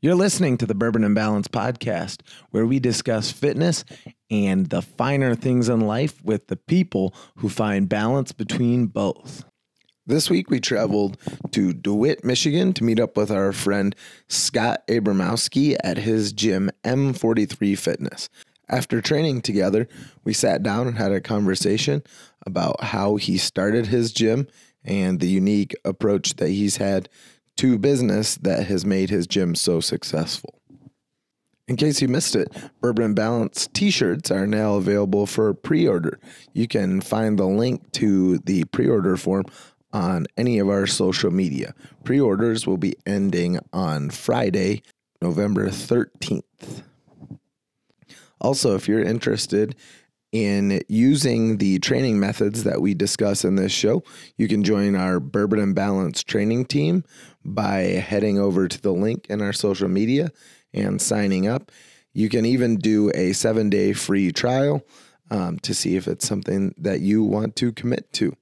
You're listening to the Bourbon and Balance podcast, where we discuss fitness and the finer things in life with the people who find balance between both. This week, we traveled to DeWitt, Michigan to meet up with our friend Scott Abramowski at his gym, M43 Fitness. After training together, we sat down and had a conversation about how he started his gym and the unique approach that he's had to business that has made his gym so successful. In case you missed it, Bourbon Balance t shirts are now available for pre order. You can find the link to the pre order form on any of our social media. Pre orders will be ending on Friday, November 13th. Also, if you're interested in using the training methods that we discuss in this show, you can join our Bourbon and Balance training team by heading over to the link in our social media and signing up. You can even do a seven day free trial um, to see if it's something that you want to commit to.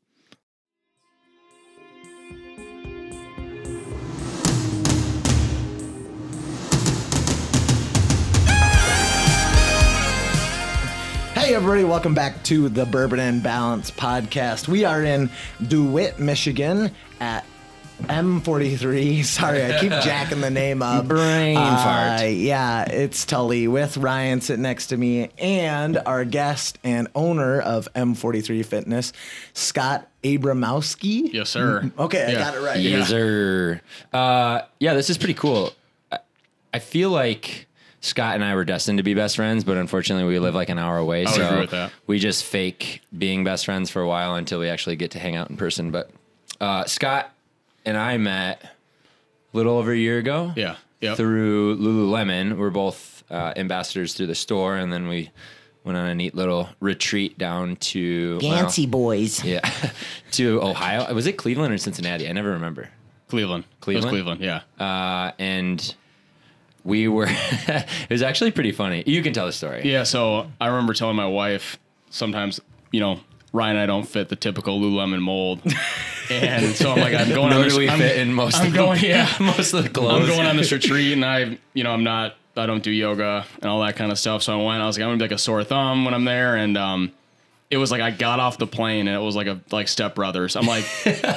Hey, everybody, welcome back to the Bourbon and Balance podcast. We are in DeWitt, Michigan at M43. Sorry, I keep jacking the name up. Brain Uh, fart. Yeah, it's Tully with Ryan sitting next to me and our guest and owner of M43 Fitness, Scott Abramowski. Yes, sir. Okay, I got it right. Yes, sir. Uh, yeah, this is pretty cool. I, I feel like Scott and I were destined to be best friends, but unfortunately, we live like an hour away. would so agree with that. we just fake being best friends for a while until we actually get to hang out in person. But uh, Scott and I met a little over a year ago. Yeah. Yep. Through Lululemon, we're both uh, ambassadors through the store, and then we went on a neat little retreat down to well, Fancy boys. yeah, to Ohio. Was it Cleveland or Cincinnati? I never remember. Cleveland. It Cleveland? was Cleveland. Yeah. uh, and we were. it was actually pretty funny. You can tell the story. yeah. So I remember telling my wife sometimes, you know, Ryan and I don't fit the typical Lululemon mold, and so I'm like, I'm going on this. I'm, fit in most. I'm of going. The, Yeah. most of the clothes. I'm going on this retreat, and I, you know, I'm not. I don't do yoga and all that kind of stuff. So I went. I was like, I'm gonna be like a sore thumb when I'm there, and um. It was like I got off the plane and it was like a like Step Brothers. I'm like,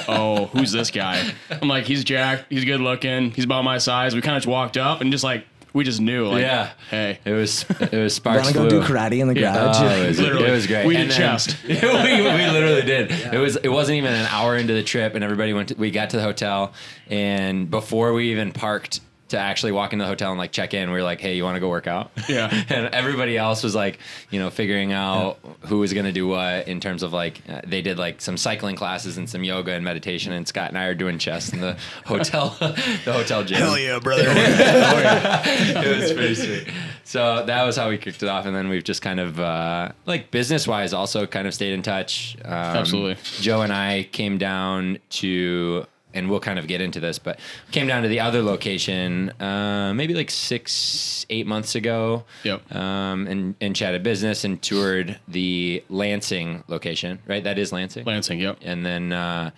oh, who's this guy? I'm like, he's jacked, he's good looking, he's about my size. We kind of just walked up and just like we just knew, like, Yeah. hey, It was. It was sparks. Want to go flew. do karate in the Yeah. garage? Oh, it, was, it was great. We did then- chest. we, we literally did. It was. It wasn't even an hour into the trip, and everybody went. To, we got to the hotel, and before we even parked to actually walk into the hotel and like check in, we were like, "Hey, you want to go work out?" Yeah. and everybody else was like, you know, figuring out who was going to do what in terms of like uh, they did like some cycling classes and some yoga and meditation, and Scott and I are doing chess in the hotel, the hotel gym Hell yeah, brother. it was pretty sweet. So that was how we kicked it off, and then we've just kind of uh, like business wise, also kind of stayed in touch. Um, Absolutely. Joe and I came down to, and we'll kind of get into this, but came down to the other location uh, maybe like six, eight months ago. Yep. Um, and and chatted business and toured the Lansing location. Right, that is Lansing. Lansing, yep. And then, uh,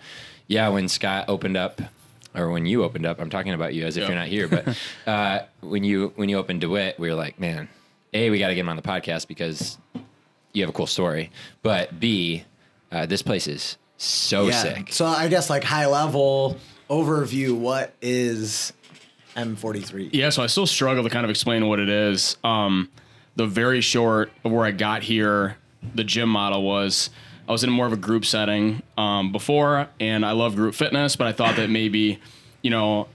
yeah, when Scott opened up, or when you opened up, I'm talking about you as if Yeah. you're not here, but uh, when you when you opened Dewitt, we were like, man, a we got to get him on the podcast because you have a cool story, but b uh, this place is so sick. So I guess like high level overview, what is M43? Yeah, so I still struggle to kind of explain what it is. Um, the very short of where I got here, the gym model was I was in more of a group setting um, before, and I love group fitness, but I thought that maybe, you know,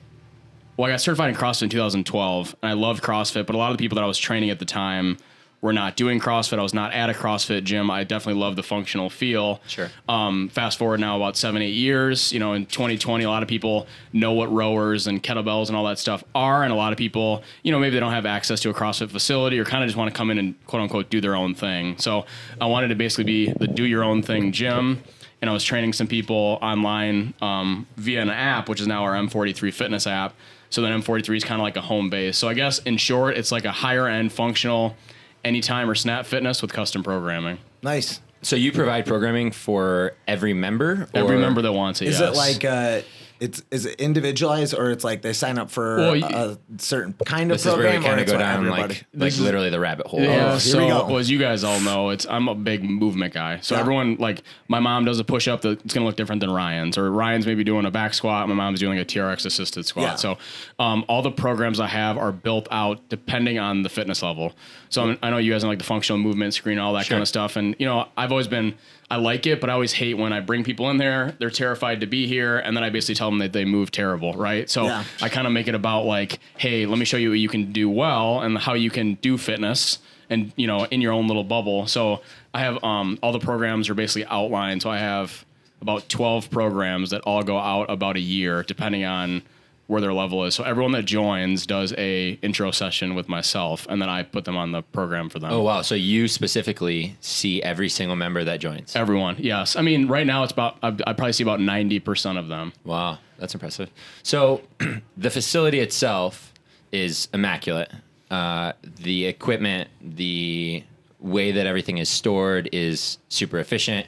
well, I got certified in CrossFit in 2012, and I loved CrossFit, but a lot of the people that I was training at the time were not doing CrossFit. I was not at a CrossFit gym. I definitely love the functional feel. Sure. Um, fast forward now about seven, eight years, you know, in 2020, a lot of people know what rowers and kettlebells and all that stuff are. And a lot of people, you know, maybe they don't have access to a CrossFit facility or kind of just want to come in and quote unquote do their own thing. So I wanted to basically be the do your own thing gym. And I was training some people online um, via an app, which is now our M43 fitness app. So then M43 is kind of like a home base. So I guess in short, it's like a higher end functional anytime or snap fitness with custom programming. Nice. So you provide programming for every member? Every or- member that wants it. Is yes. it like uh it's is it individualized or it's like they sign up for Well, a, y- a certain kind of This is where program we kind of it's go down everybody? like like literally the rabbit hole. Yeah, here we so go. well, as you guys all know, it's I'm a big movement guy. So Yeah. everyone like my mom does a push up that's gonna look different than Ryan's, or Ryan's maybe doing a back squat. My mom's doing a TRX assisted squat. Yeah. So um, all the programs I have are built out depending on the fitness level. So I'm, I know you guys know like the functional movement screen, all that kind of stuff, and you know I've always been I like it, but I always hate when I bring people in there, they're terrified to be here, and then I basically tell them that they move terrible, right? So Yeah. I kind of make it about like, hey, let me show you what you can do well and how you can do fitness and you know in your own little bubble. So I have um, all the programs are basically outlined. So I have about 12 programs that all go out about a year, depending on where their level is. So everyone that joins does a intro session with myself, and then I put them on the program for them. Oh wow! So you specifically see every single member that joins. Everyone, yes. I mean, right now it's about I, I probably see about 90% of them. Wow, that's impressive. So the facility itself is immaculate. Uh, the equipment, the way that everything is stored is super efficient.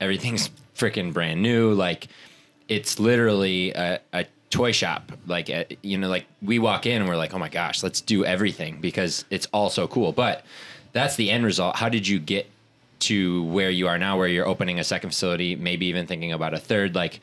Everything's freaking brand new. Like it's literally a, a toy shop. Like uh, you know, like we walk in and we're like, oh my gosh, let's do everything because it's all so cool. But that's the end result. How did you get to where you are now, where you're opening a second facility, maybe even thinking about a third? Like,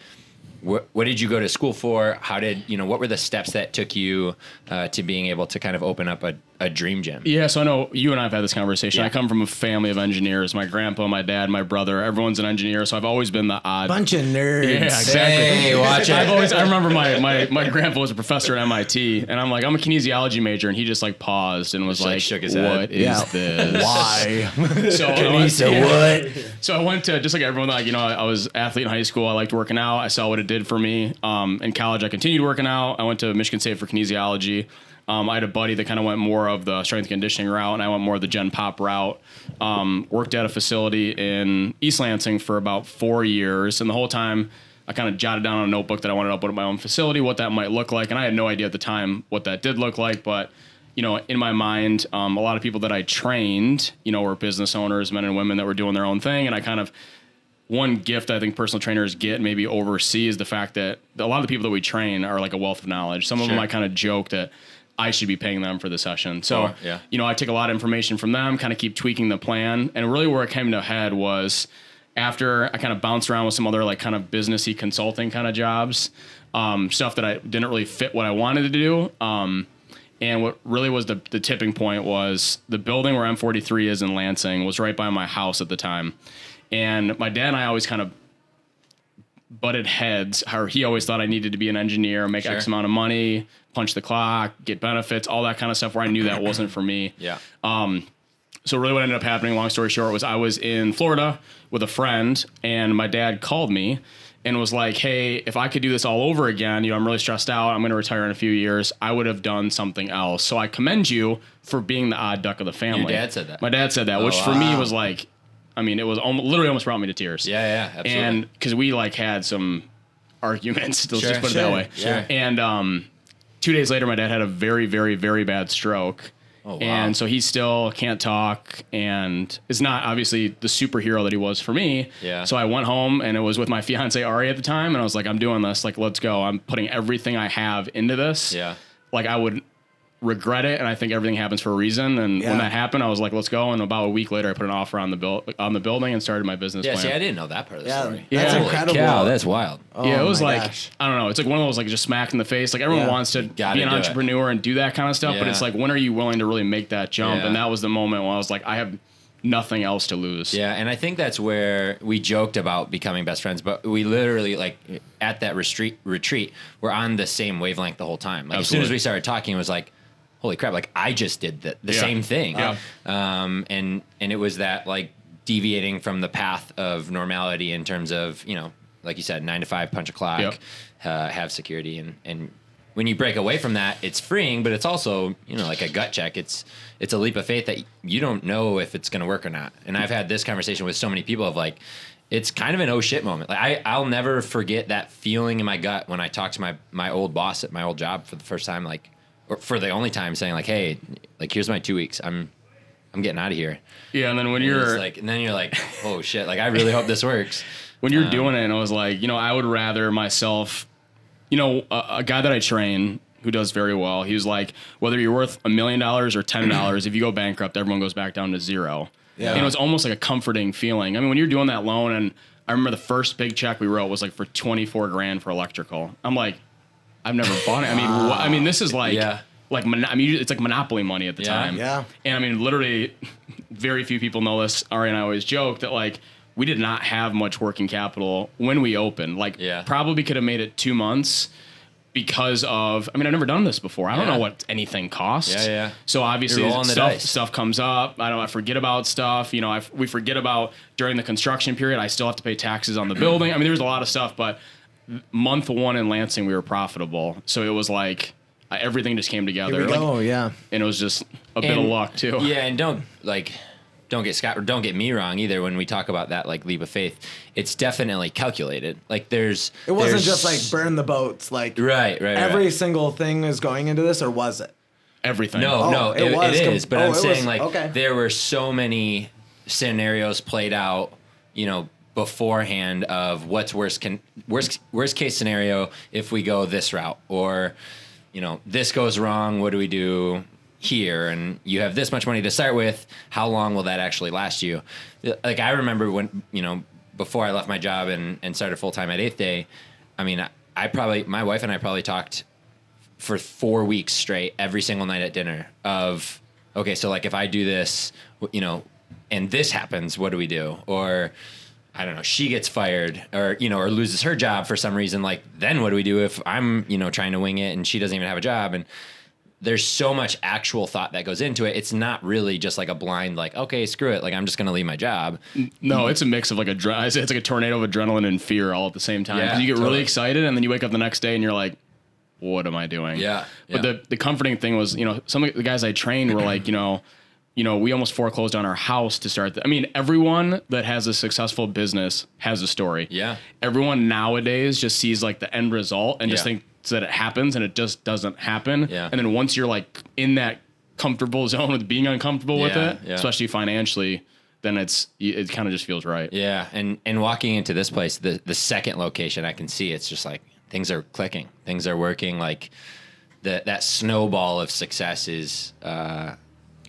what, what did you go to school for? How did you know? What were the steps that took you uh, to being able to kind of open up a, a dream gym? Yeah, so I know you and I have had this conversation. Yeah. I come from a family of engineers. My grandpa, my dad, my brother, everyone's an engineer. So I've always been the odd. Bunch of nerds. Yeah, exactly. Hey, watch it. I've always, I remember my, my, my grandpa was a professor at MIT, and I'm like, I'm a kinesiology major, and he just like paused and was Just, like, like, shook his head. "What is Yeah. this? Why? So, I went- So yeah. what? So I went to just like everyone. Like you know, I, I was athlete in high school. I liked working out. I saw what it did for me. Um, in college, I continued working out. I went to Michigan State for kinesiology. Um, I had a buddy that kind of went more of the strength conditioning route, and I went more of the Gen Pop route. Um, worked at a facility in East Lansing for about four years, and the whole time I kind of jotted down on a notebook that I wanted to open up my own facility, what that might look like, and I had no idea at the time what that did look like, but you know, in my mind, um, a lot of people that I trained, you know, were business owners, men and women that were doing their own thing, and I kind of one gift I think personal trainers get maybe oversee is the fact that a lot of the people that we train are like a wealth of knowledge. Some of them I kind of joke that I should be paying them for the session. So, Oh, yeah. you know, I take a lot of information from them, kind of keep tweaking the plan. And really where it came to head was after I kind of bounced around with some other like kind of businessy consulting kind of jobs, um, stuff that I didn't really fit what I wanted to do. Um, and what really was the, the tipping point was the building where M43 is in Lansing was right by my house at the time. And my dad and I always kind of butted heads. How he always thought I needed to be an engineer, make X amount of money, punch the clock, get benefits, all that kind of stuff. Where I knew that wasn't for me. Yeah. Um, so really, what ended up happening, long story short, was I was in Florida with a friend, and my dad called me and was like, "Hey, if I could do this all over again, you know, I'm really stressed out. I'm going to retire in a few years. I would have done something else. So I commend you for being the odd duck of the family." dad said that? My dad said that, oh, which for me was like, I mean, it was almost, literally almost brought me to tears. Yeah, yeah, absolutely. And because we like had some arguments, let's Sure, just put it that way. sure. And um, two days later, my dad had a very, very, very bad stroke. Oh, wow. And so he still can't talk and is not obviously the superhero that he was for me. Yeah. So I went home and it was with my fiance Ari at the time, and I was like, I'm doing this. Like, let's go. I'm putting everything I have into this. Yeah. Like I would regret it, and I think everything happens for a reason. And Yeah. when that happened, I was like, let's go. And about a week later, I put an offer on the build on the building and started my business yeah, plan. see, I didn't know that part of the Yeah, story. that's Yeah. incredible. Cow, that's oh wild. yeah, Oh it was like gosh. I don't know. It's like one of those like just smack in the face. Like everyone Yeah. wants to be an do it. entrepreneur and do that kind of stuff, but it's like when are you willing to really make that jump? Yeah. And that was the moment when I was like, I have nothing else to lose. Yeah, and I think that's where we joked about becoming best friends, but we literally like at that retreat retreat, we're on the same wavelength the whole time. Like as soon as we started talking, it was like, holy crap! Like I just did the, the Yeah. same thing. Yeah. Um, and and it was that like deviating from the path of normality in terms of you know, like you said, nine to five, punch a clock, Yep. uh, have security, and and when you break away from that, it's freeing, but it's also you know like a gut check. It's it's a leap of faith that you don't know if it's going to work or not. And I've had this conversation with so many people of like, it's kind of an oh shit moment. Like I I'll never forget that feeling in my gut when I talked to my my old boss at my old job for the first time, like for the only time, saying like, hey, like here's my two weeks. I'm I'm getting out of here. Yeah, and then when And you're like, and then you're like, oh shit! Like I really hope this works. when you're um, doing it, and I was like, you know, I would rather myself, you you know, a, a guy that I train who does very well, he was like, whether you're worth a million dollars or ten dollars, if you go bankrupt, everyone goes back down to zero. Yeah. And it was almost like a comforting feeling. I mean, when you're doing that loan, and I remember the first big check we wrote was like for 24 grand for electrical. I'm like, I've never bought it. I mean, wha- I mean, this is like, Yeah. like, mon- I mean, it's like monopoly money at the Yeah. time. Yeah. And I mean, literally, very few people know this. Ari and I always joke that like we did not have much working capital when we opened. Like, Yeah. probably could have made it two months because of. I mean, I've never done this before. I don't Yeah. know what anything costs. Yeah, yeah. So obviously, You're rolling the stuff dice. stuff comes up. I don't. I forget about stuff. You know, I, we forget about during the construction period. I still have to pay taxes on the building. I mean, there's a lot of stuff, but month one in Lansing, we were profitable. So it was like everything just came together. Here we Like, go. Yeah. and it was just a bit of luck too. Yeah, and don't like don't get Scott or don't get me wrong either when we talk about that like leap of faith. It's definitely calculated. Like there's It wasn't there's- just like burn the boats. Like right, right, every right. single thing is going into this, or was it? Everything. No, Oh, no, it it, was it com- But oh, I'm it was- saying like okay. there were so many scenarios played out, you know, beforehand of what's worst can worst worst case scenario if we go this route or you know this goes wrong. What do we do? Here and you have this much money to start with. How long will that actually last you? Like I remember when you know before I left my job and, and started full time at Eighth Day. I mean, I, I probably my wife and I probably talked for four weeks straight every single night at dinner of okay so like if i do this you know and this happens what do we do or i don't know she gets fired or you know or loses her job for some reason like then what do we do if i'm you know trying to wing it and she doesn't even have a job and there's so much actual thought that goes into it it's not really just like a blind like okay screw it like i'm just gonna leave my job No, it's a mix of like a it's like a tornado of adrenaline and fear all at the same time. Yeah, you get really excited and then you wake up the next day and you're like, "What am I doing?" Yeah, But yeah. the the comforting thing was, you know, some of the guys I trained were like, you know, you know, we almost foreclosed on our house to start. The, I mean, everyone that has a successful business has a story. Yeah. Everyone nowadays just sees like the end result and just thinks that it happens and it just doesn't happen. Yeah. And then once you're like in that comfortable zone with being uncomfortable with it, yeah. especially financially, then it's it kind of just feels right. Yeah, and and walking into this place, the the second location, I can see it's just like things are clicking, things are working. Like the that snowball of success is uh,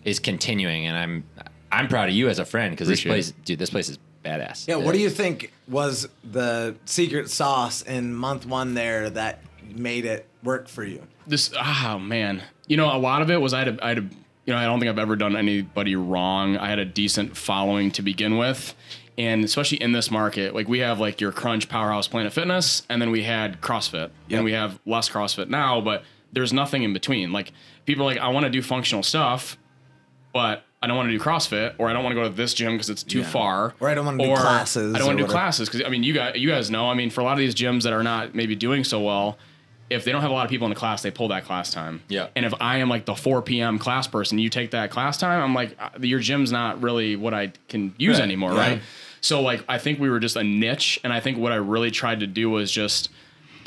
is continuing, and I'm I'm proud of you as a friend because this Appreciate place, dude, this place is badass. Yeah. What do you think was the secret sauce in month one there that made it work for you? this oh man you know a lot of it was i had a, I had a, you know i don't think i've ever done anybody wrong i had a decent following to begin with and especially in this market like we have like your crunch powerhouse planet fitness and then we had crossfit Yep. and we have less crossfit now but there's nothing in between like people are like i want to do functional stuff but I don't want to do CrossFit, or I don't want to go to this gym because it's too Yeah. far, Or I don't wanna do or classes I don't want to do whatever. classes because I mean, you guys, you guys know. I mean, for a lot of these gyms that are not maybe doing so well, if they don't have a lot of people in the class, they pull that class time. Yeah. And if I am like the 4 p.m. class person, you take that class time, I'm like, uh, your gym's not really what I can use Right. anymore, Yeah. right? So like, I think we were just a niche, and I think what I really tried to do was just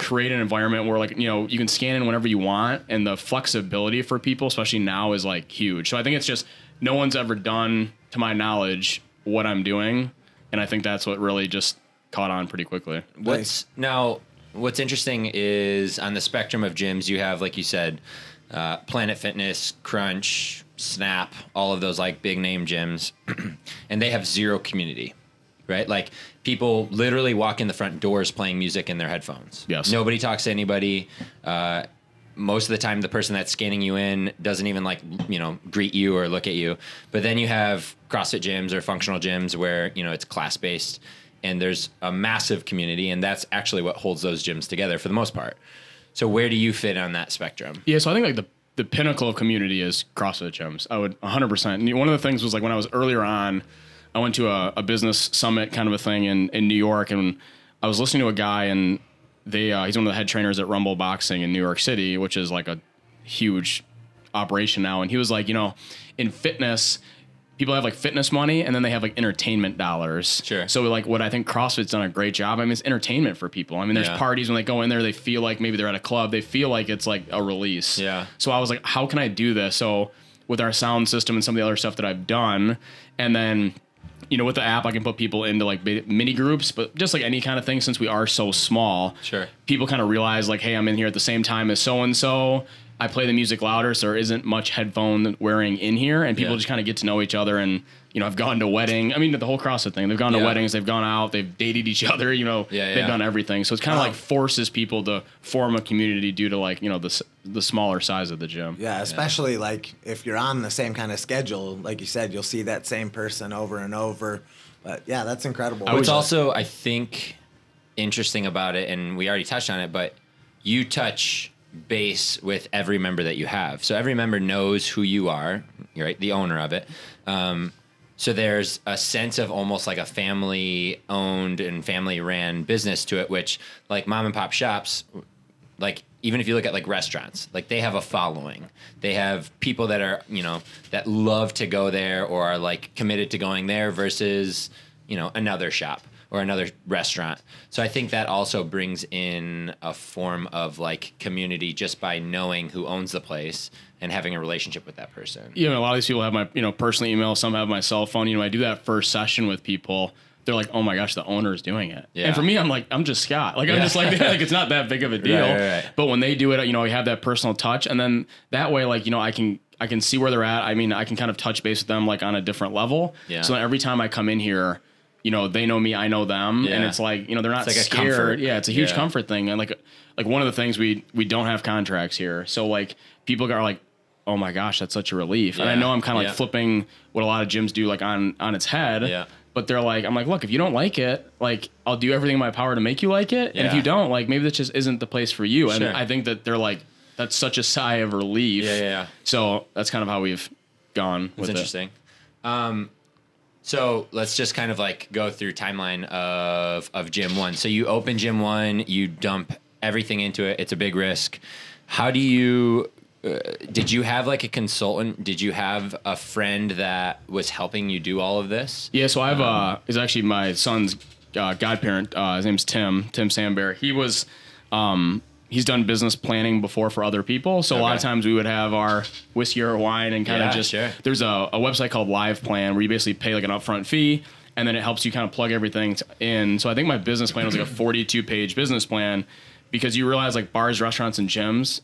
create an environment where like you know you can scan in whenever you want and the flexibility for people especially now is like huge so i think it's just no one's ever done to my knowledge what i'm doing and i think that's what really just caught on pretty quickly What's now? What's interesting is on the spectrum of gyms, you have, like you said, uh, Planet Fitness, Crunch, Snap, all of those like big name gyms, and they have zero community, right? Like people literally walk in the front doors playing music in their headphones. Yes. Nobody talks to anybody. Uh, most of the time, the person that's scanning you in doesn't even like you know greet you or look at you. But then you have CrossFit gyms or functional gyms where you know it's class based and there's a massive community, and that's actually what holds those gyms together for the most part. So where do you fit on that spectrum? Yeah, so I think like the the pinnacle of community is CrossFit gyms. I would 100%. And one of the things was like when I was earlier on, I went to a, a business summit kind of a thing in, in New York, and I was listening to a guy, and they uh, he's one of the head trainers at Rumble Boxing in New York City, which is like a huge operation now. And he was like, you know, in fitness, people have like fitness money and then they have like entertainment dollars. Sure. So like what I think CrossFit's done a great job. I mean, it's entertainment for people. I mean, there's Yeah. parties when they go in there, they feel like maybe they're at a club. They feel like it's like a release. Yeah. So I was like, how can I do this? So with our sound system and some of the other stuff that I've done, and then you know, with the app, I can put people into like mini groups, but just like any kind of thing, since we are so small, Sure. people kind of realize like, hey, I'm in here at the same time as so and so. I play the music louder, so there isn't much headphone wearing in here, and people Yeah. just kind of get to know each other. And you know, I've gone to wedding. I mean, the whole CrossFit thing. They've gone to weddings. They've gone out. They've dated each other. You know, Yeah, they've done everything. So it's kind of Wow. like forces people to form a community due to like you know the the smaller size of the gym. Yeah, especially like if you're on the same kind of schedule, like you said, you'll see that same person over and over. But yeah, that's incredible. What's also, I think, interesting about it, and we already touched on it, but you touch base with every member that you have. So every member knows who you are, right, the owner of it. Um, so there's a sense of almost like a family owned and family ran business to it, which like mom and pop shops, like even if you look at like restaurants, like they have a following. They have people that are, you know, that love to go there or are like committed to going there versus, you know, another shop or another restaurant. So I think that also brings in a form of like community just by knowing who owns the place and having a relationship with that person. you know, a lot of these people have my, you know, personal email. Some have my cell phone. You know, I do that first session with people. They're like, "Oh my gosh, the owner's doing it." Yeah. And for me, I'm like, I'm just Scott. Like, I'm just like, like it's not that big of a deal. Right, right, right. But when they do it, you know, we have that personal touch, and then that way, like, you know, I can I can see where they're at. I mean, I can kind of touch base with them like on a different level. Yeah. So every time I come in here, you know, they know me, I know them, and it's like, you know, they're not It's like a scared. comfort. Yeah, it's a huge Yeah. comfort thing, and like, like one of the things we we don't have contracts here, so like people are like. Oh my gosh, that's such a relief. And I know I'm kind of like Yeah. flipping what a lot of gyms do like on on its head. Yeah. But they're like, I'm like, look, if you don't like it, like I'll do everything in my power to make you like it. And if you don't, like maybe that just isn't the place for you. Sure. And I think that they're like, that's such a sigh of relief. Yeah, yeah, yeah. So that's kind of how we've gone That's with it. interesting. Um, so let's just kind of like go through timeline of of gym one. So you open gym one, you dump everything into it. It's a big risk. How do you? Uh, did you have like a consultant? Did you have a friend that was helping you do all of this? Yeah, so I've uh is actually my son's uh, godparent. Uh, his name's Tim Tim Sambear. He was um he's done business planning before for other people. So a lot of times we would have our whiskey or wine and kind of Yeah, just sure. there's a, a website called Live Plan where you basically pay like an upfront fee and then it helps you kind of plug everything in. So I think my business plan was like a 42 page business plan because you realize like bars, restaurants, and gyms,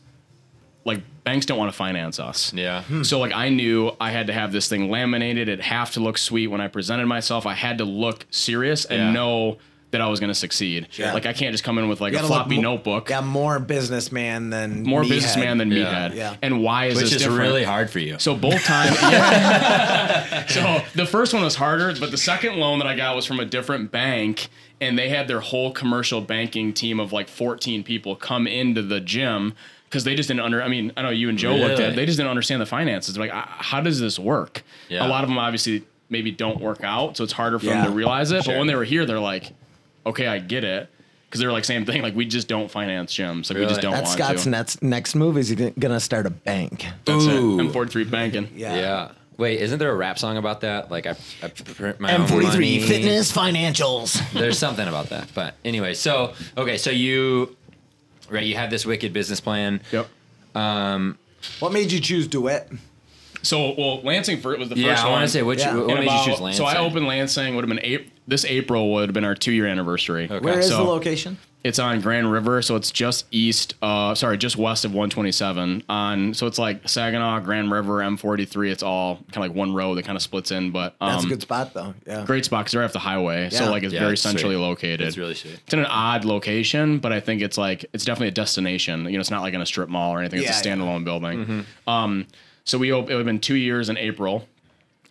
like banks don't want to finance us. Yeah. Hmm. So like I knew I had to have this thing laminated. It have to look sweet when I presented myself. I had to look serious and Yeah. know that I was going to succeed. Sure. Like I can't just come in with like a gotta look floppy mo- notebook. Yeah, more businessman than More meathead. businessman than Yeah. meathead. Yeah. And why is Which this is different? really hard for you. So both times, yeah. so the first one was harder, but the second loan that I got was from a different bank, and they had their whole commercial banking team of like 14 people come into the gym because they just didn't under. I mean, I know you and Joe looked at. It. They just didn't understand the finances. They're like, "Uh, how does this work? Yeah. A lot of them obviously maybe don't work out, so it's harder for Yeah. them to realize it. Sure. But when they were here, they're like, okay, I get it. Because they were like same thing, like we just don't finance gyms, like we Really? just don't That's want Scott's to. next next move. Is he gonna start a bank? That's Ooh. it. M43 banking. Yeah. yeah. Wait, isn't there a rap song about that? Like I, I print my own money. M43. Fitness Financials. There's something about that. But anyway, so okay, so you right, you have this wicked business plan. Yep. Um What made you choose DeWitt? So, well, Lansing for was the Yeah, first I one. want to say which Yeah. what In made you choose Lansing? So I opened Lansing would have been April. This April would have been our two year anniversary. Okay. Where is So- the location? It's on Grand River, so it's just east. Uh, sorry, just west of 127. On so it's like Saginaw, Grand River, M43. It's all kind of like one road that kind of splits in, but um, That's a good spot though. Yeah. great spot because they're right off the highway. Yeah. So like it's Yeah, very it's centrally sweet. located. It's really sweet. It's in an odd location, but I think it's like it's definitely a destination. You know, it's not like in a strip mall or anything. It's a Yeah, yeah. standalone building. Um, so we op- it would have been two years in April,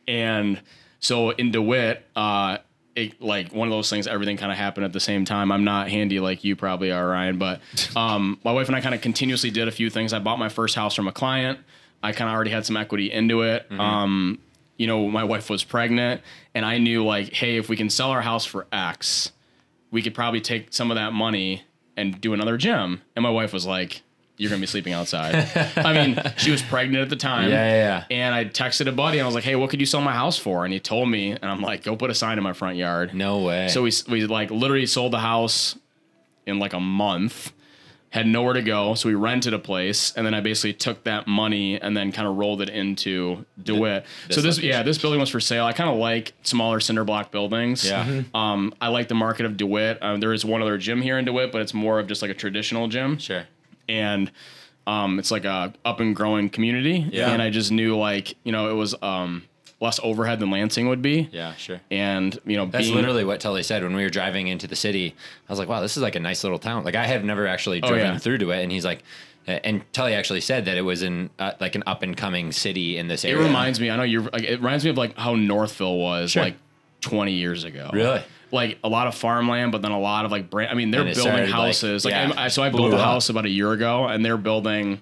and so in Dewitt, uh, it, like one of those things, everything kind of happened at the same time. I'm not handy like you probably are, Ryan, but um, my wife and I kind of continuously did a few things. I bought my first house from a client. I kind of already had some equity into it. Um, you know, my wife was pregnant, and I knew like, hey, if we can sell our house for X, we could probably take some of that money and do another gym. And my wife was like, you're gonna be sleeping outside. I mean, she was pregnant at the time. Yeah, yeah, yeah. And I texted a buddy and I was like, hey, what could you sell my house for? And he told me, and I'm like, go put a sign in my front yard. No way. So we we like literally sold the house in like a month. had nowhere to go, so we rented a place, and then I basically took that money and then kind of rolled it into DeWitt. this so this, location. yeah, this building was for sale. I kind of like smaller cinder block buildings. Yeah. Mhm. Um, I like the market of DeWitt. Um, there is one other gym here in DeWitt, but it's more of just like a traditional gym Sure. And um, it's like a up and growing community. Yeah. And I just knew like you know it was um, less overhead than Lansing would be. Yeah, sure. And you know That's being, literally what Tully said when we were driving into the city. I was like, "Wow, this is like a nice little town." Like I have never actually driven Oh, yeah. through to it, and he's like, and Tully actually said that it was in uh, like an up and coming city in this area. It reminds me. I know you're. Like, it reminds me of like how Northville was Sure. like 20 years ago. Really? Like a lot of farmland, but then a lot of like brand. I mean, they're And it building started, like- houses. Like, yeah, I, so I blew built a up. house about a year ago, and they're building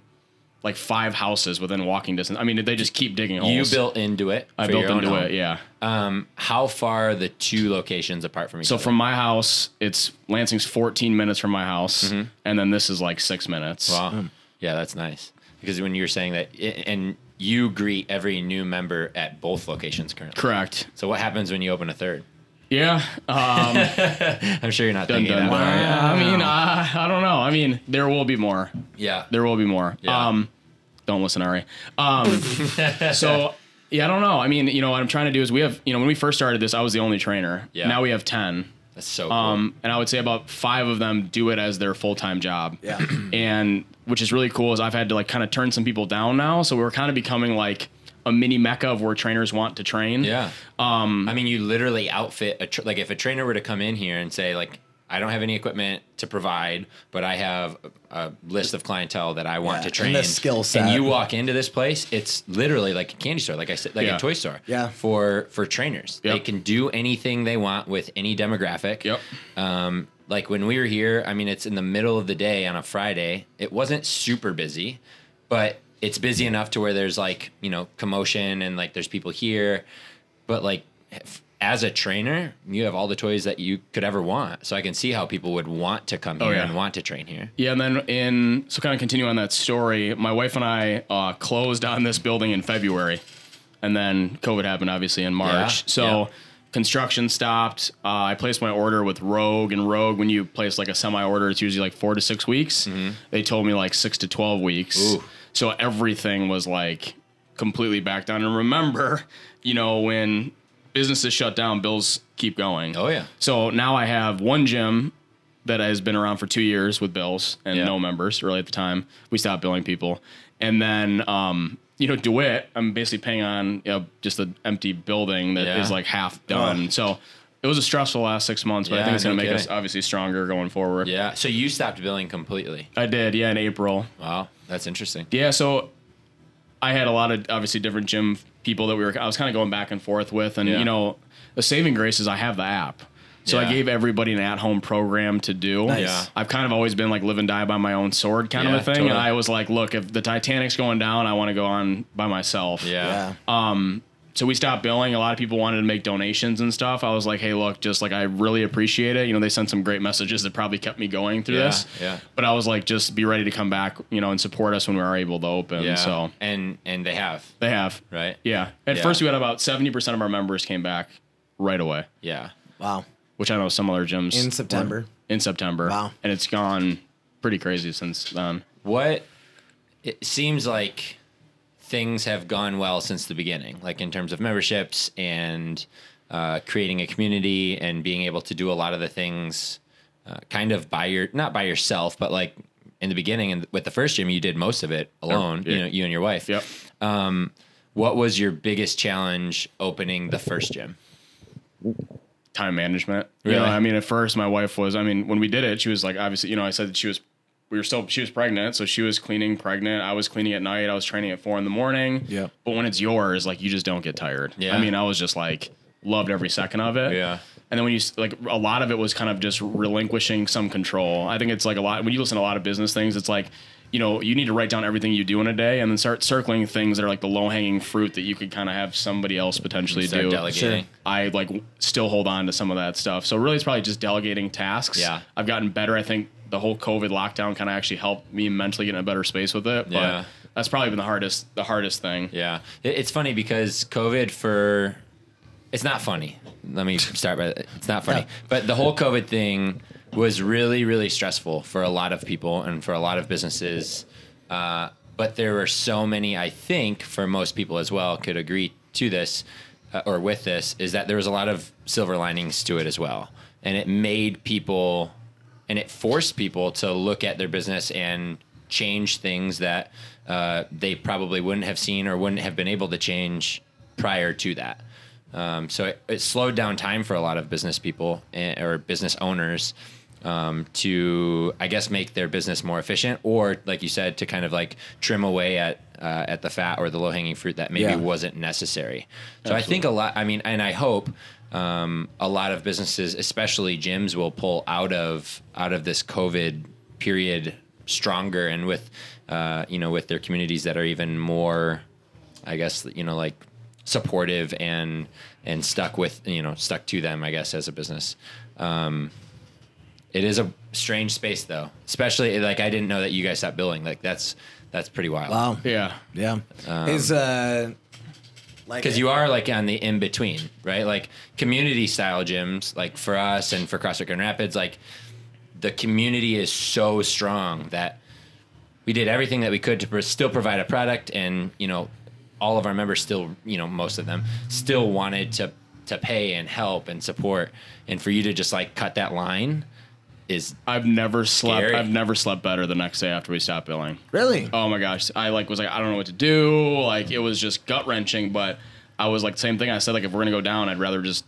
like five houses within walking distance. I mean, they just keep digging holes. You built into it. I for built your own into home. it. Yeah. Um, how far are the two locations apart from each So other? from my house, it's Lansing's 14 minutes from my house, and then this is like six minutes. Mm-hmm. Wow. Yeah, that's nice. Because when you were saying that, and you greet every new member at both locations currently. Correct. So what happens when you open a third? Yeah. Um, I'm sure you're not dun, thinking dun, that. dun. far. I mean, uh, I don't know. I mean, there will be more. Yeah. There will be more. Yeah. Um, don't listen, Ari. Um, so yeah, I don't know. I mean, you know, what I'm trying to do is we have, you know, when we first started this, I was the only trainer. Yeah. Now we have 10. That's so cool. Um, and I would say about five of them do it as their full time job. Yeah. and which is really cool is I've had to like kind of turn some people down now. So we're kind of becoming like a mini mecca of where trainers want to train. Yeah. Um, I mean, you literally outfit a tr- like if a trainer were to come in here and say like, I don't have any equipment to provide, but I have a, a list of clientele that I want Yeah, to and train. the skill set. And you walk into this place, it's literally like a candy store, like I said, like Yeah. a toy store. Yeah. For for trainers, Yep. they can do anything they want with any demographic. Yep. Um, like when we were here, I mean, it's in the middle of the day on a Friday. It wasn't super busy, but it's busy enough to where there's like, you know, commotion and like there's people here. But like, as a trainer, you have all the toys that you could ever want. So I can see how people would want to come Oh, here yeah. and want to train here. Yeah, and then in so kind of continue on that story, my wife and I uh, closed on this building in February, and then COVID happened obviously in March. Yeah, So yeah. construction stopped. Uh, I placed my order with Rogue, and Rogue, when you place like a semi order, it's usually like four to six weeks. They told me like six to twelve weeks. Mm-hmm. Ooh. So everything was like completely back down. And remember, you know, when businesses shut down, bills keep going. Oh, yeah. So now I have one gym that has been around for two years with bills and Yeah. no members. Really, at the time, we stopped billing people, and then um, you know Dewitt, I'm basically paying on you know, just an empty building that is Yeah. like half done. So it was a stressful last six months, but I think it's going no to make us obviously stronger going forward. Yeah. So you stopped billing completely. I did, yeah, in April. Wow. That's interesting. Yeah, so I had a lot of obviously different gym people that we were. I was kind of going back and forth with, and Yeah. you know, the saving grace is I have the app. So I gave everybody an at-home program to do. Nice. Yeah. I've kind of always been like live and die by my own sword kind Yeah, of a thing, totally. and I was like, look, if the Titanic's going down, I want to go on by myself. Yeah. Yeah. Um, So we stopped billing. A lot of people wanted to make donations and stuff. I was like, hey, look, just like I really appreciate it. You know, they sent some great messages that probably kept me going through Yeah, this. yeah. But I was like, just be ready to come back, you know, and support us when we are able to open. Yeah. So and and they have they have. right. Yeah. At Yeah. first, we had about 70% of our members came back right away, Yeah. Wow. which I know some other gyms. In September. were- In September. Wow. And it's gone pretty crazy since then. What it seems like things have gone well since the beginning, like in terms of memberships and uh, creating a community and being able to do a lot of the things uh, kind of by your not by yourself, but like in the beginning and with the first gym, you did most of it alone. yeah. You know, you and your wife. Yep. What was your biggest challenge opening the first gym? Time management. Really? You know, I mean, at first, my wife was, I mean, when we did it, she was like, obviously, you know, I said that she was, we were still, she was pregnant. So she was cleaning pregnant. I was cleaning at night. I was training at four in the morning. Yeah. But when it's yours, like, you just don't get tired. Yeah. I mean, I was just like, loved every second of it. Yeah. And then when you like a lot of it was kind of just relinquishing some control. I think it's like a lot when you listen to a lot of business things, it's like, you know, you need to write down everything you do in a day and then start circling things that are like the low hanging fruit that you could kind of have somebody else potentially do. delegating. I like still hold on to some of that stuff. So really, it's probably just delegating tasks. Yeah. I've gotten better. I think the whole COVID lockdown kind of actually helped me mentally get in a better space with it. But Yeah. that's probably been the hardest, the hardest thing. Yeah, it's funny because COVID for it's not funny. Let me start by it's not funny, Yeah. but the whole COVID thing was really really stressful for a lot of people and for a lot of businesses. Uh, but there were so many, I think, for most people as well, could agree to this uh, or with this, is that there was a lot of silver linings to it as well, and it made people and it forced people to look at their business and change things that uh, they probably wouldn't have seen or wouldn't have been able to change prior to that. Um, so it, it, slowed down time for a lot of business people and, or business owners um, to, I guess, make their business more efficient, or like you said, to kind of like trim away at uh, at the fat or the low hanging fruit that maybe Yeah. wasn't necessary. So I think a lot. I mean, and I hope um, a lot of businesses, especially gyms, will pull out of out of this COVID period stronger and with uh, you know with their communities that are even more, I guess you know like supportive and and stuck with you know stuck to them. I guess as a business. Um, it is a strange space though, especially like I didn't know that you guys stopped billing. Like that's that's pretty wild. Wow. Yeah. Yeah. Is uh like because you are like on the in between, right? Like community style gyms, like for us and for CrossFit Grand Rapids, like the community is so strong that we did everything that we could to still provide a product, and you know, all of our members still, you know, most of them still wanted to to pay and help and support, and for you to just like cut that line is I've never slept. Scary. I've never slept better the next day after we stopped billing. really Oh my gosh, I like was like I don't know what to do. Like it was just gut wrenching. But I was like same thing. I said like if we're gonna go down, I'd rather just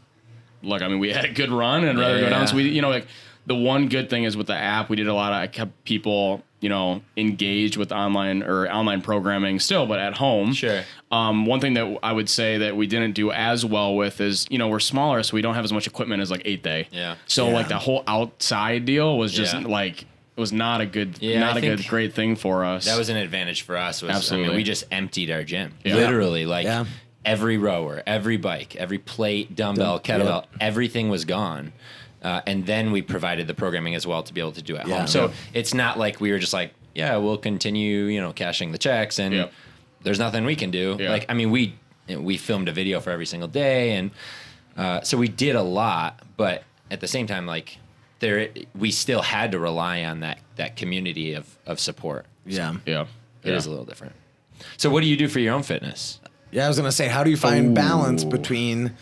look. I mean, we had a good run, and I'd rather go Yeah. down. So we, you know, like the one good thing is with the app, we did a lot of. I kept people, you know, engaged with online or online programming still, but at home. Sure. Um, one thing that I would say that we didn't do as well with is, you know, we're smaller, so we don't have as much equipment as like Eighth Day. Yeah. So Yeah. like the whole outside deal was just Yeah. like it was not a good, Yeah, not I a good, great thing for us. That was an advantage for us. Was, I Absolutely. mean, we just emptied our gym. Yeah. Literally, like Yeah. every rower, every bike, every plate, dumbbell, Dumb- kettlebell, everything was gone. Uh, and then we provided the programming as well to be able to do at Yeah. home. So Yeah. it's not like we were just like, yeah, we'll continue, you know, cashing the checks, and Yep. there's nothing we can do. Yeah. Like, I mean, we we filmed a video for every single day, and uh, so we did a lot. But at the same time, like there, we still had to rely on that that community of of support. yeah. yeah. It is a little different. So, what do you do for your own fitness? Yeah, I was gonna say, how do you find balance between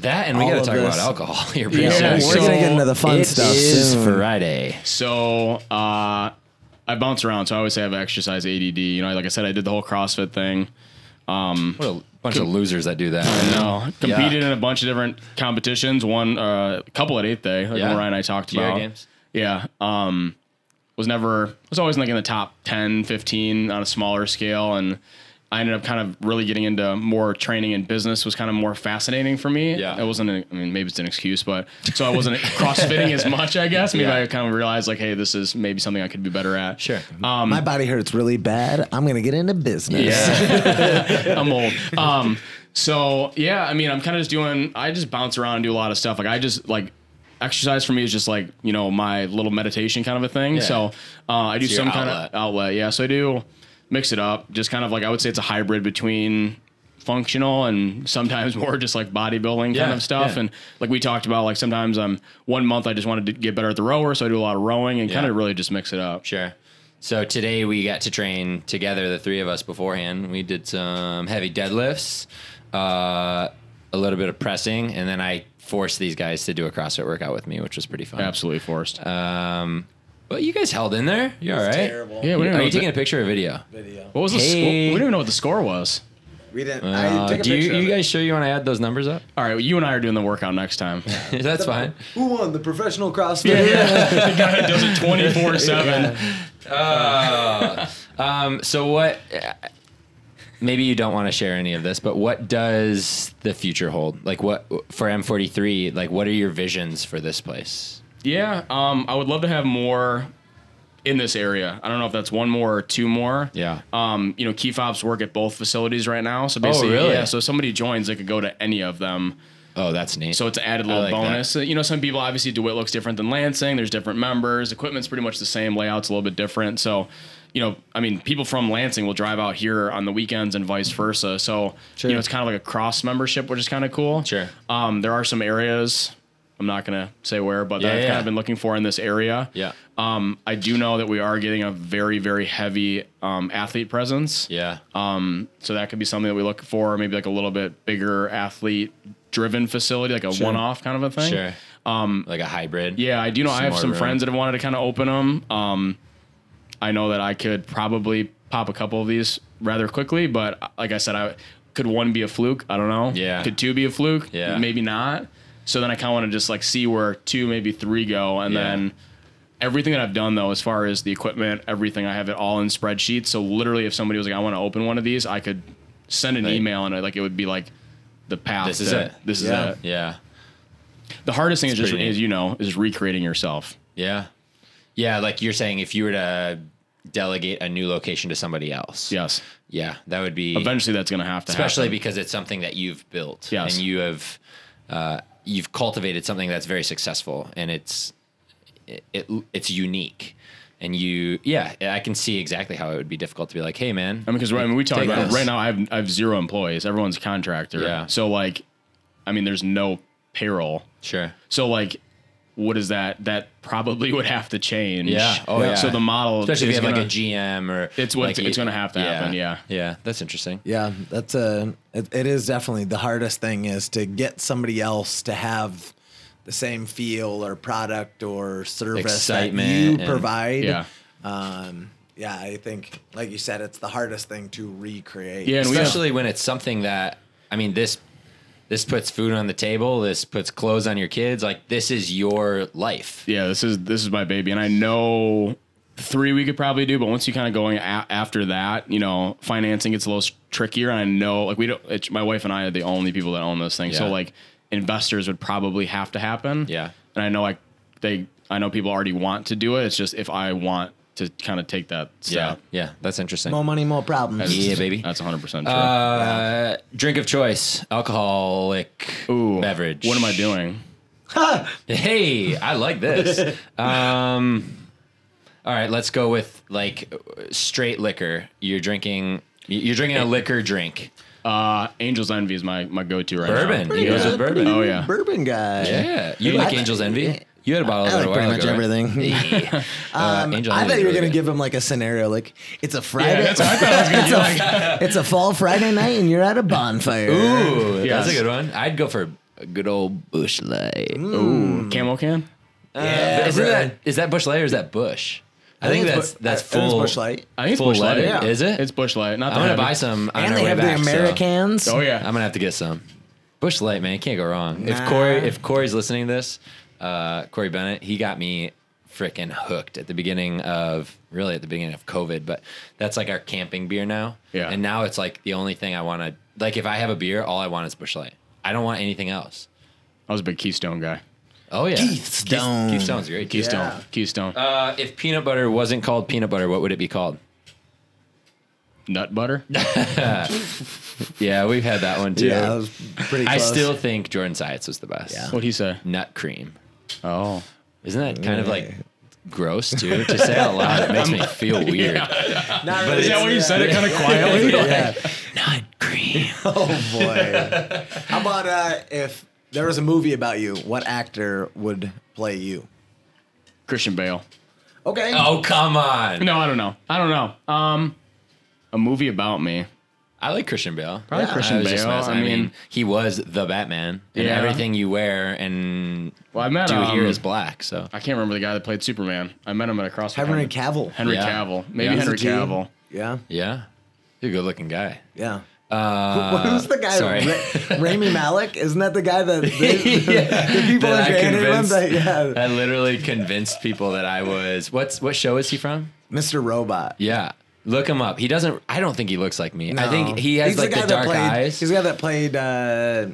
That and we got to talk this- about alcohol here pretty Yeah, soon. we're gonna get into the fun It stuff is soon. Friday. So uh, I bounce around. So I always say I have exercise ADD. You know, like I said, I did the whole CrossFit thing. What a bunch of losers that do that. No, competed in a bunch of different competitions. One, uh, a couple at eighth day, like Yeah. Ryan and I talked GR about. games? Yeah. Um, was never was always like in the top 10, 15 on a smaller scale, and I ended up kind of really getting into more training and business was kind of more fascinating for me. Yeah. it wasn't. A, I mean, maybe it's an excuse, but so I wasn't crossfitting as much. I guess maybe Yeah. I kind of realized like, hey, this is maybe something I could be better at. Sure. my body hurts really bad? I'm gonna get into business. Yeah, I'm old. Um, so yeah, I mean, I'm kind of just doing. I just bounce around and do a lot of stuff. Like I just like exercise for me is just like you know my little meditation kind of a thing. Yeah. So uh, I do It's your some kind outlet. of outlet. Yeah, so I do mix it up. Just kind of like I would say it's a hybrid between functional and sometimes more just like bodybuilding Yeah, kind of stuff. yeah. And like we talked about, like sometimes I'm one month I just wanted to get better at the rower, so I do a lot of rowing and kind of really just mix it up. Sure. So today we got to train together, the three of us beforehand. We did some heavy deadlifts, uh, a little bit of pressing, and then I forced these guys to do a CrossFit workout with me, which was pretty fun. Absolutely forced. Um, but you guys held in there. You all right? terrible. yeah, we didn't Are know you what the- taking a picture or video? Video. What was the? Score? Hey. We didn't even know what the score was. We didn't. Uh, I took a do you, picture of you it. guys sure you want to add those numbers up? All right, well, you and I are doing the workout next time. That's fine. Who won the professional CrossFit? the guy that does it twenty four seven. Um, so what? Maybe you don't want to share any of this, but what does the future hold? Like what for M43? Like what are your visions for this place? Yeah, um, I would love to have more in this area. I don't know if that's one more or two more. Yeah. Um, you know, key fobs work at both facilities right now. So basically, Oh, really? yeah. So if somebody joins, they could go to any of them. Oh, that's neat. So it's an added little like bonus. Uh, You know, some people obviously DeWitt looks different than Lansing. There's different members. Equipment's pretty much the same. Layout's a little bit different. So, you know, I mean, people from Lansing will drive out here on the weekends and vice versa. So, Sure. you know, it's kind of like a cross membership, which is kind of cool. Sure. Um, there are some areas. I'm not gonna say where, but Yeah, that I've yeah. kind of been looking for in this area. Yeah. Um, I do know that we are getting a very very heavy um, athlete presence. Yeah. Um, so that could be something that we look for, maybe like a little bit bigger athlete driven facility, like a one off kind of a thing. sure. Um, like a hybrid. Yeah, I do know. I have some room. friends that have wanted to kind of open them. Um, I know that I could probably pop a couple of these rather quickly, but uh, like I said, I could one be a fluke. I don't know. Yeah. Could two be a fluke? Yeah. Maybe not. So then I kind of want to just like see where two, maybe three go, and Yeah. then everything that I've done though, as far as the equipment, everything, I have it all in spreadsheets. So literally, if somebody was like, "I want to open one of these," I could send an email and it, like it would be like the path. This is it. This is it. Yeah. The hardest thing is just, neat. as you know, is recreating yourself. Yeah. Yeah. Like you're saying, if you were to delegate a new location to somebody else. Yes. Yeah. That would be Eventually, that's going to have to especially happen. because it's something that you've built Yes. and you have uh, you've cultivated something that's very successful and it's it, it it's unique and you yeah i can see exactly how it would be difficult to be like hey man I mean, because I mean, we talk about this. right now. I have I have zero employees. Everyone's a contractor. Yeah. So like, I mean, there's no payroll. sure So like, what is that? That probably would have to change. Yeah. Oh, yeah. So the model, especially if is you have gonna- like a gm or It's what- like it's gonna have to happen, yeah. yeah that's interesting Yeah, that's a. It, it is definitely the hardest thing is to get somebody else to have the same feel or product or service Excitement that you and- provide. Yeah. Um, yeah, I think, like you said, it's the hardest thing to recreate. Yeah, and we have- especially when it's something that i mean this this puts food on the table this puts clothes on your kids like this is your life Yeah. This is this is my baby, and I know three we could probably do, but once you kind of going a- after that, you know, financing gets a little trickier. And I know, like we don't. It's, my wife and I are the only people that own this thing, so like investors would probably have to happen. Yeah. And I know like they, I know people already want to do it. It's just if I want to kind of take that yeah step. yeah that's interesting More money, more problems. Yeah, baby. That's 100 percent true. Uh, drink of choice, alcoholic Ooh, beverage. What am I doing? Hey, I like this. um, all right, let's go with like straight liquor. You're drinking. You're drinking a liquor drink. Uh, Angel's Envy is my my go to right Bourbon. now. Bourbon. He goes with bourbon. Oh yeah. Bourbon guy. Yeah, you like Angel's Envy. You had a bottle I of it like pretty much ago, right? everything. Uh, uh I Envy's thought you were really gonna good. give him like a scenario, like it's a Friday. that's what I thought I was gonna it's, a, it's a fall Friday night, and you're at a bonfire. Ooh, Yes. that's a good one. I'd go for a good old Busch Light. Mm. Ooh, camel can. Uh, yeah, Isn't right. that is that Busch Light or is that Busch? I, think, it's that's Bu- that's I think it's full. Busch Light. I think it's Full Busch Light. Yeah. is it? It's Busch Light. Not I'm gonna the buy some And our they have the Americans. Oh yeah. I'm gonna have to get some. Busch Light, man, can't go wrong. If Corey, if Corey's listening to this, uh, Corey Bennett, he got me freaking hooked at the beginning of really at the beginning of COVID. But that's like our camping beer now. Yeah. And now it's like the only thing I want to like. If I have a beer, all I want is Busch Light. I don't want anything else. I was a big Keystone guy. Oh yeah, Keystone. Keith, Keithstone's great. Keystone. Yeah. Keystone. Uh, if peanut butter wasn't called peanut butter, what would it be called? Nut butter. Yeah, we've had that one too. Yeah, that was pretty. Close. I still think Jordan Science was the best. Yeah. What'd he say? Nut cream. Oh. Isn't that kind of like gross too? To say out loud, it makes me feel weird. Not But really. Is that what you said it kind of quietly? Yeah. Nut cream. Oh boy. How about uh, if there was a movie about you? What actor would play you? Christian Bale. Okay. Oh come on! No, I don't know. I don't know. Um, a movie about me. I like Christian Bale. Probably Yeah. Christian I Bale. messing. I mean, he was the Batman, and Yeah. everything you wear and well, I met do um, here is black. So I can't remember the guy that played Superman. I met him at a CrossFit. Henry conference. Cavill. Henry Yeah. Cavill. Maybe Yeah. Henry He's a G. Cavill. Yeah. yeah, he's a good-looking guy. Yeah. Uh, Who's the guy? Sorry. Ra- Rami Malek? Isn't that the guy that the, the people That in I convinced- That, yeah. I literally convinced people that I was. What's what show is he from? Mr. Robot. Yeah, look him up. He doesn't. I don't think he looks like me. I think he has He's like the, guy that dark played, eyes. He's the guy that played. Uh,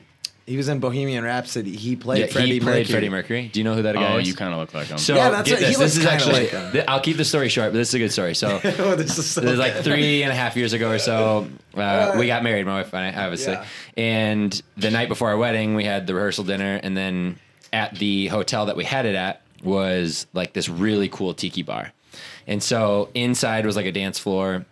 he was in Bohemian Rhapsody. He played Yeah, Freddie he played Mercury. Freddie Mercury. Do you know who that guy Oh, is? you kind of look like him. So Yeah, that's get what- this. looks This is actually. like th- I'll keep the story short, but this is a good story. So oh, this is so it was like three and a half years ago or so. Uh, we got married, my wife and I, obviously. Yeah. And the night before our wedding, we had the rehearsal dinner, and then at the hotel that we had it at was like this really cool tiki bar. And so inside was like a dance floor.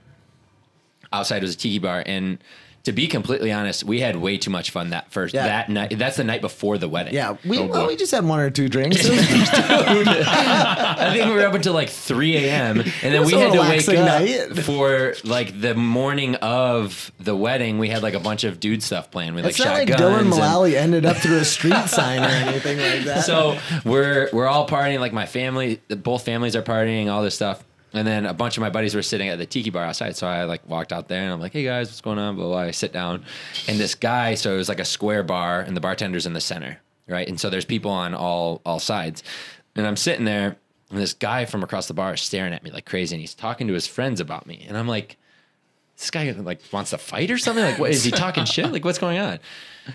Outside was a tiki bar, and to be completely honest, we had way too much fun that first Yeah. that night. That's the night before the wedding. Yeah, we Oh, well, we just had one or two drinks. I think we were up until like 3 a.m. and then we had to wake relaxing up night. for like the morning of the wedding. We had like a bunch of dude stuff planned. We like it's not like shotguns Dylan and- ended up through a street sign or anything like that. so we're we're all partying. Like my family, both families are partying, all this stuff. And then a bunch of my buddies were sitting at the tiki bar outside. So I like walked out there and I'm like, "Hey guys, what's going on?" Blah blah. I sit down, and this guy. So it was like a square bar, and the bartender's in the center, right? And so there's people on all all sides, and I'm sitting there, and this guy from across the bar is staring at me like crazy, and he's talking to his friends about me, and I'm like, "This guy like wants to fight or something? Like, what is he talking shit? Like, what's going on?"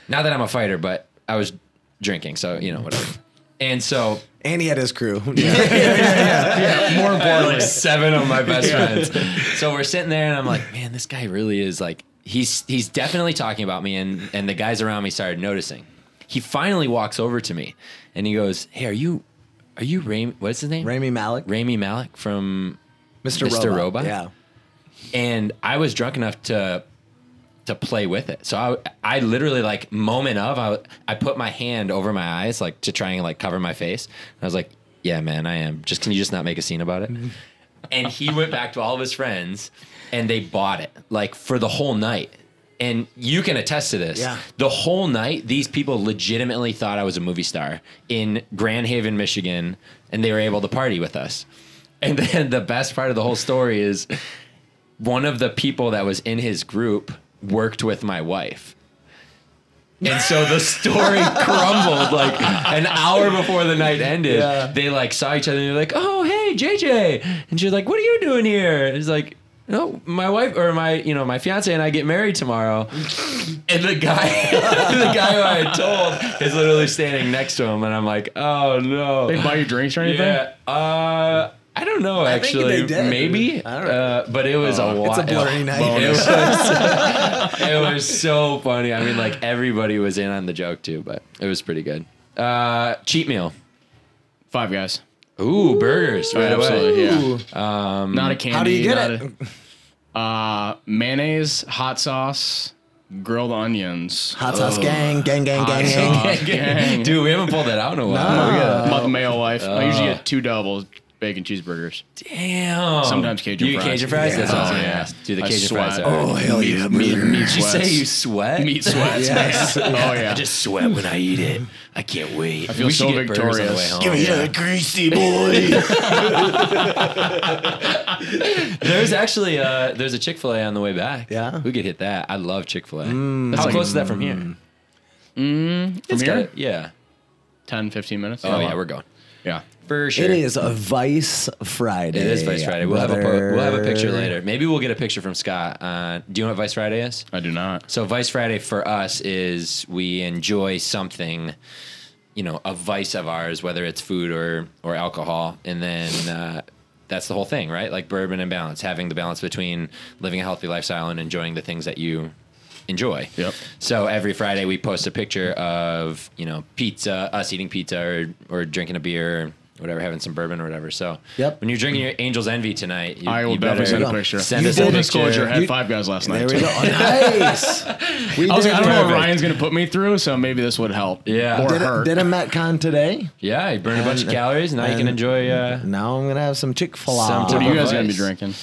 Not that I'm a fighter, but I was drinking, so you know whatever. And so and he had his crew. More importantly, like seven of my best friends. So we're sitting there, and I'm like, man, this guy really is like he's he's definitely talking about me, and and the guys around me started noticing. He finally walks over to me, and he goes, "Hey, are you are you Ray? What's his name? Rami Malek, Rami Malek from Mr. Mr. Robot. Robot? Yeah. and I was drunk enough to to play with it. So I I literally like moment of I I put my hand over my eyes like to try and like cover my face. And I was like, "Yeah, man, I am. Just can you just not make a scene about it?" Mm-hmm. and he went back to all of his friends and they bought it like for the whole night. And you can attest to this. Yeah. The whole night, these people legitimately thought I was a movie star in Grand Haven, Michigan, and they were able to party with us. And then the best part of the whole story is one of the people that was in his group worked with my wife. And so the story crumbled like an hour before the night ended. Yeah. They like saw each other and they're like, "Oh, hey, JJ," and she's like, "What are you doing here?" And he's like, "No, my wife or my you know my fiance and I get married tomorrow." And the guy, the guy who I had told is literally standing next to him, and I'm like, "Oh no!" they buy you drinks or anything? Yeah. Uh, I don't know. I think Actually, maybe. I don't know. Uh, but it was a It's a blurry night. It was, it was so funny. I mean, like everybody was in on the joke too, but it was pretty good. Uh, cheat meal. Five guys. Ooh, burgers. Right away. Yeah. Um, not a candy. How do you get not it? A, uh, mayonnaise, hot sauce, grilled onions. Hot sauce gang, gang, gang, Hot gang, gang. gang. Dude, we haven't pulled that out in a while. No. We gotta- I'm the. I usually get two doubles, bacon cheeseburgers. Damn. Sometimes Cajun fries. you get fries. Cajun fries? That's Yeah. awesome. Oh, Yeah. yeah. Dude, the I Cajun sweat. fries are. Oh, hell yeah, Meat, brother. meat Did you say you sweat? meat sweats. Yes. man. Oh yeah. I just sweat when I eat it. I can't wait. I feel so victorious. Give me Yeah. that greasy boy. There's actually uh, there's a Chick Fil A on the way back. Yeah? we could hit that. I love Chick Fil A. Mm. How like- close is that from here? From It's here? got- yeah. 10, 15 minutes. Oh yeah, we're going yeah. For sure. It is a Vice Friday. It is Vice Friday. We'll have a po- brother. we'll have a picture later. Maybe we'll get a picture from Scott. Uh, do you know what Vice Friday is? I do not. So Vice Friday for us is we enjoy something, you know, a vice of ours, whether it's food or or alcohol, and then uh, that's the whole thing, right? Like bourbon and balance, having the balance between living a healthy lifestyle and enjoying the things that you enjoy. Yep. So every Friday we post a picture of you know pizza, us eating pizza or or drinking a beer. Or, Whatever, having some bourbon or whatever. So, Yep. when you're drinking your Angel's Envy tonight, you, I will you definitely send a picture. Send You us did a Full picture. disclosure, I had five guys last night. There we go. Nice. We I was like, I don't know what Ryan's going to put me through, so maybe this would help. Yeah. Or did, a, hurt. did a Metcon today. Yeah, you burn a bunch of calories. Now you can enjoy. Uh, Now I'm gonna have some Chick fil A. what are you guys going to be drinking?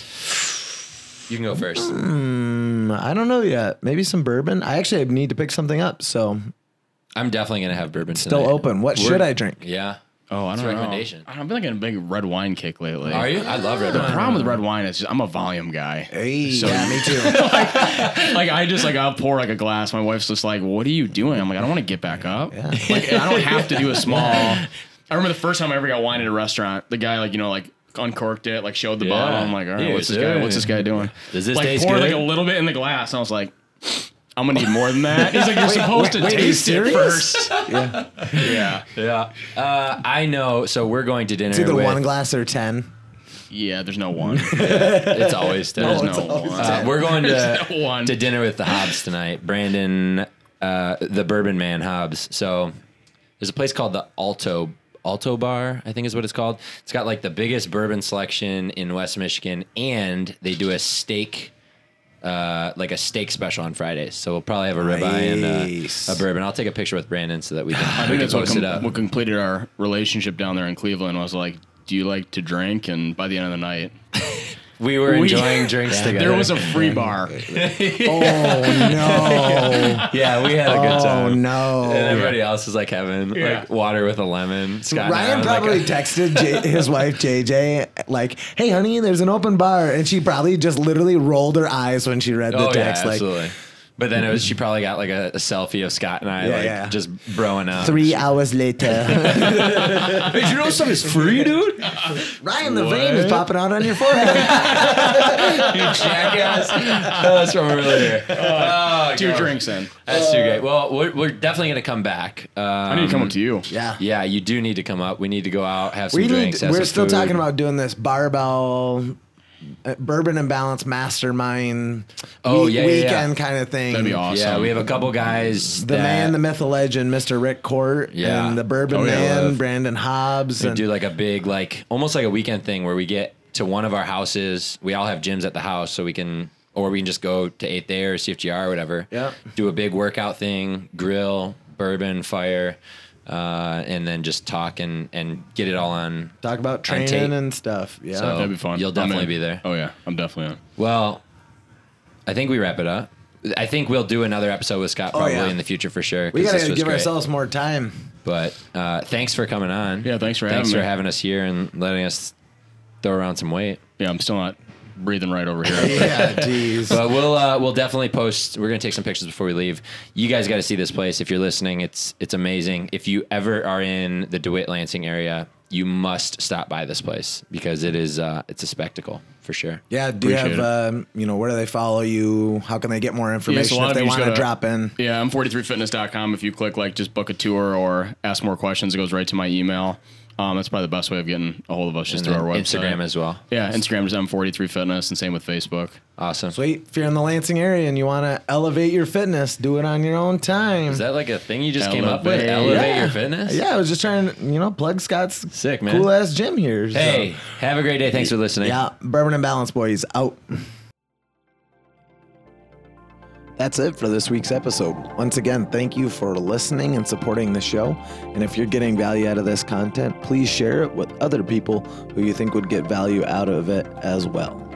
you can go first. Mm, I don't know yet. Maybe some bourbon. I actually need to pick something up. So I'm definitely gonna have bourbon. still tonight. open. What We're- should I drink? Yeah. Oh, I don't a know. recommendation. I've been getting a big red wine kick lately. Are you? I love red wine. The wine. problem with red wine is just, I'm a volume guy. Hey, So- yeah, me too. like I just like I'll pour like a glass. My wife's just like, "What are you doing?" I'm like, "I don't want to get back up. Like I don't have to do a small." I remember the first time I ever got wine at a restaurant. The guy like you know like uncorked it, like showed the Yeah. bottle. I'm like, "All right, Yeah, what's this sure. guy? What's this guy doing?" Does this like taste poured good? like a little bit in the glass. And I was like. I'm gonna need more than that. He's like, you're supposed wait, to wait, are taste it first. yeah. Yeah, yeah. Uh, I know. So we're going to dinner. It's either with, one glass or ten. yeah. There's no one. It's always ten There's no one. Uh, we're going to no one. to dinner with the Hobbs tonight. Brandon, uh, the Bourbon Man Hobbs. So there's a place called the Alto Alto Bar, I think is what it's called. It's got like the biggest bourbon selection in West Michigan, and they do a steak uh, like a steak special on Fridays. So we'll probably have a ribeye Nice. and a, a bourbon. I'll take a picture with Brandon so that we can, I we think that's what, post com- it up. what completed our relationship down there in Cleveland I was like, do you like to drink? And by the end of the night, we were We- enjoying drinks together. there was a free bar. Oh no! yeah, we had a good oh, time. Oh no! And everybody else was like having Yeah. like water with a lemon. Scott and I Ryan like, probably texted J- his wife JJ like, "Hey, honey, there's an open bar," and she probably just literally rolled her eyes when she read the oh yeah, text. like absolutely. But then it was she probably got like a, a selfie of Scott and I Yeah, like yeah. just broing up. three hours later, Hey, you know stuff is free, dude? Ryan, the vein is popping out on your forehead. you jackass. That's from earlier. Oh, Two God. drinks in. That's too great. Well, we're, we're definitely gonna come back. Um, I need to come up to you. yeah. Yeah, you do need to come up. We need to go out, have some We need. drinks. have We're some still food. talking about doing this barbell. Uh, Bourbon and Balance Mastermind Oh, week- yeah, yeah, yeah. weekend kind of thing. That'd be awesome. Yeah, we have a couple guys. The that man, the myth, the legend, Mr. Rick Court, Yeah. and the Bourbon Oh, yeah. Man, Brandon Hobbs, We and do like a big, like almost like a weekend thing where we get to one of our houses. We all have gyms at the house, so we can, or we can just go to Eighth Day or CFGR or whatever. Yep. Do a big workout thing, grill, bourbon, fire, uh, and then just talk and and get it all on. talk about on tape. training and stuff. Yeah. So- That'd be fun. You'll definitely be there. Oh yeah, I'm definitely in. Well, I think we wrap it up. I think we'll do another episode with Scott probably Oh, yeah. in the future for sure. We gotta give great. ourselves more time. But uh, thanks for coming on. Yeah, thanks for thanks having for me. having us here and letting us throw around some weight. Yeah, I'm still not breathing right over here. Yeah, jeez. But we'll uh, we'll definitely post. We're gonna take some pictures before we leave. You guys got to see this place if you're listening. It's it's amazing. If you ever are in the DeWitt Lansing area, you must stop by this place because it is uh, it's a spectacle for sure. Yeah, do you have, um, you know, where do they follow you? How can they get more information a lot if they want gotta- drop in? Yeah, I'm 43fitness.com. If you click like just book a tour or ask more questions, it goes right to my email. Um, that's probably the best way of getting a hold of us, just And through our website. Instagram as well. Yeah, Instagram is M43fitness, and same with Facebook. Awesome. Sweet. If you're in the Lansing area and you want to elevate your fitness, do it on your own time. Is that like a thing you just came up with? Elevate. Elevate yeah. your fitness. Yeah, I was just trying to, you know, plug Scott's Sick, man. cool ass gym here. so- Hey, have a great day. Thanks for listening. Yeah, Bourbon and Balance Boys out. That's it for this week's episode. Once again, thank you for listening and supporting the show. And if you're getting value out of this content, please share it with other people who you think would get value out of it as well.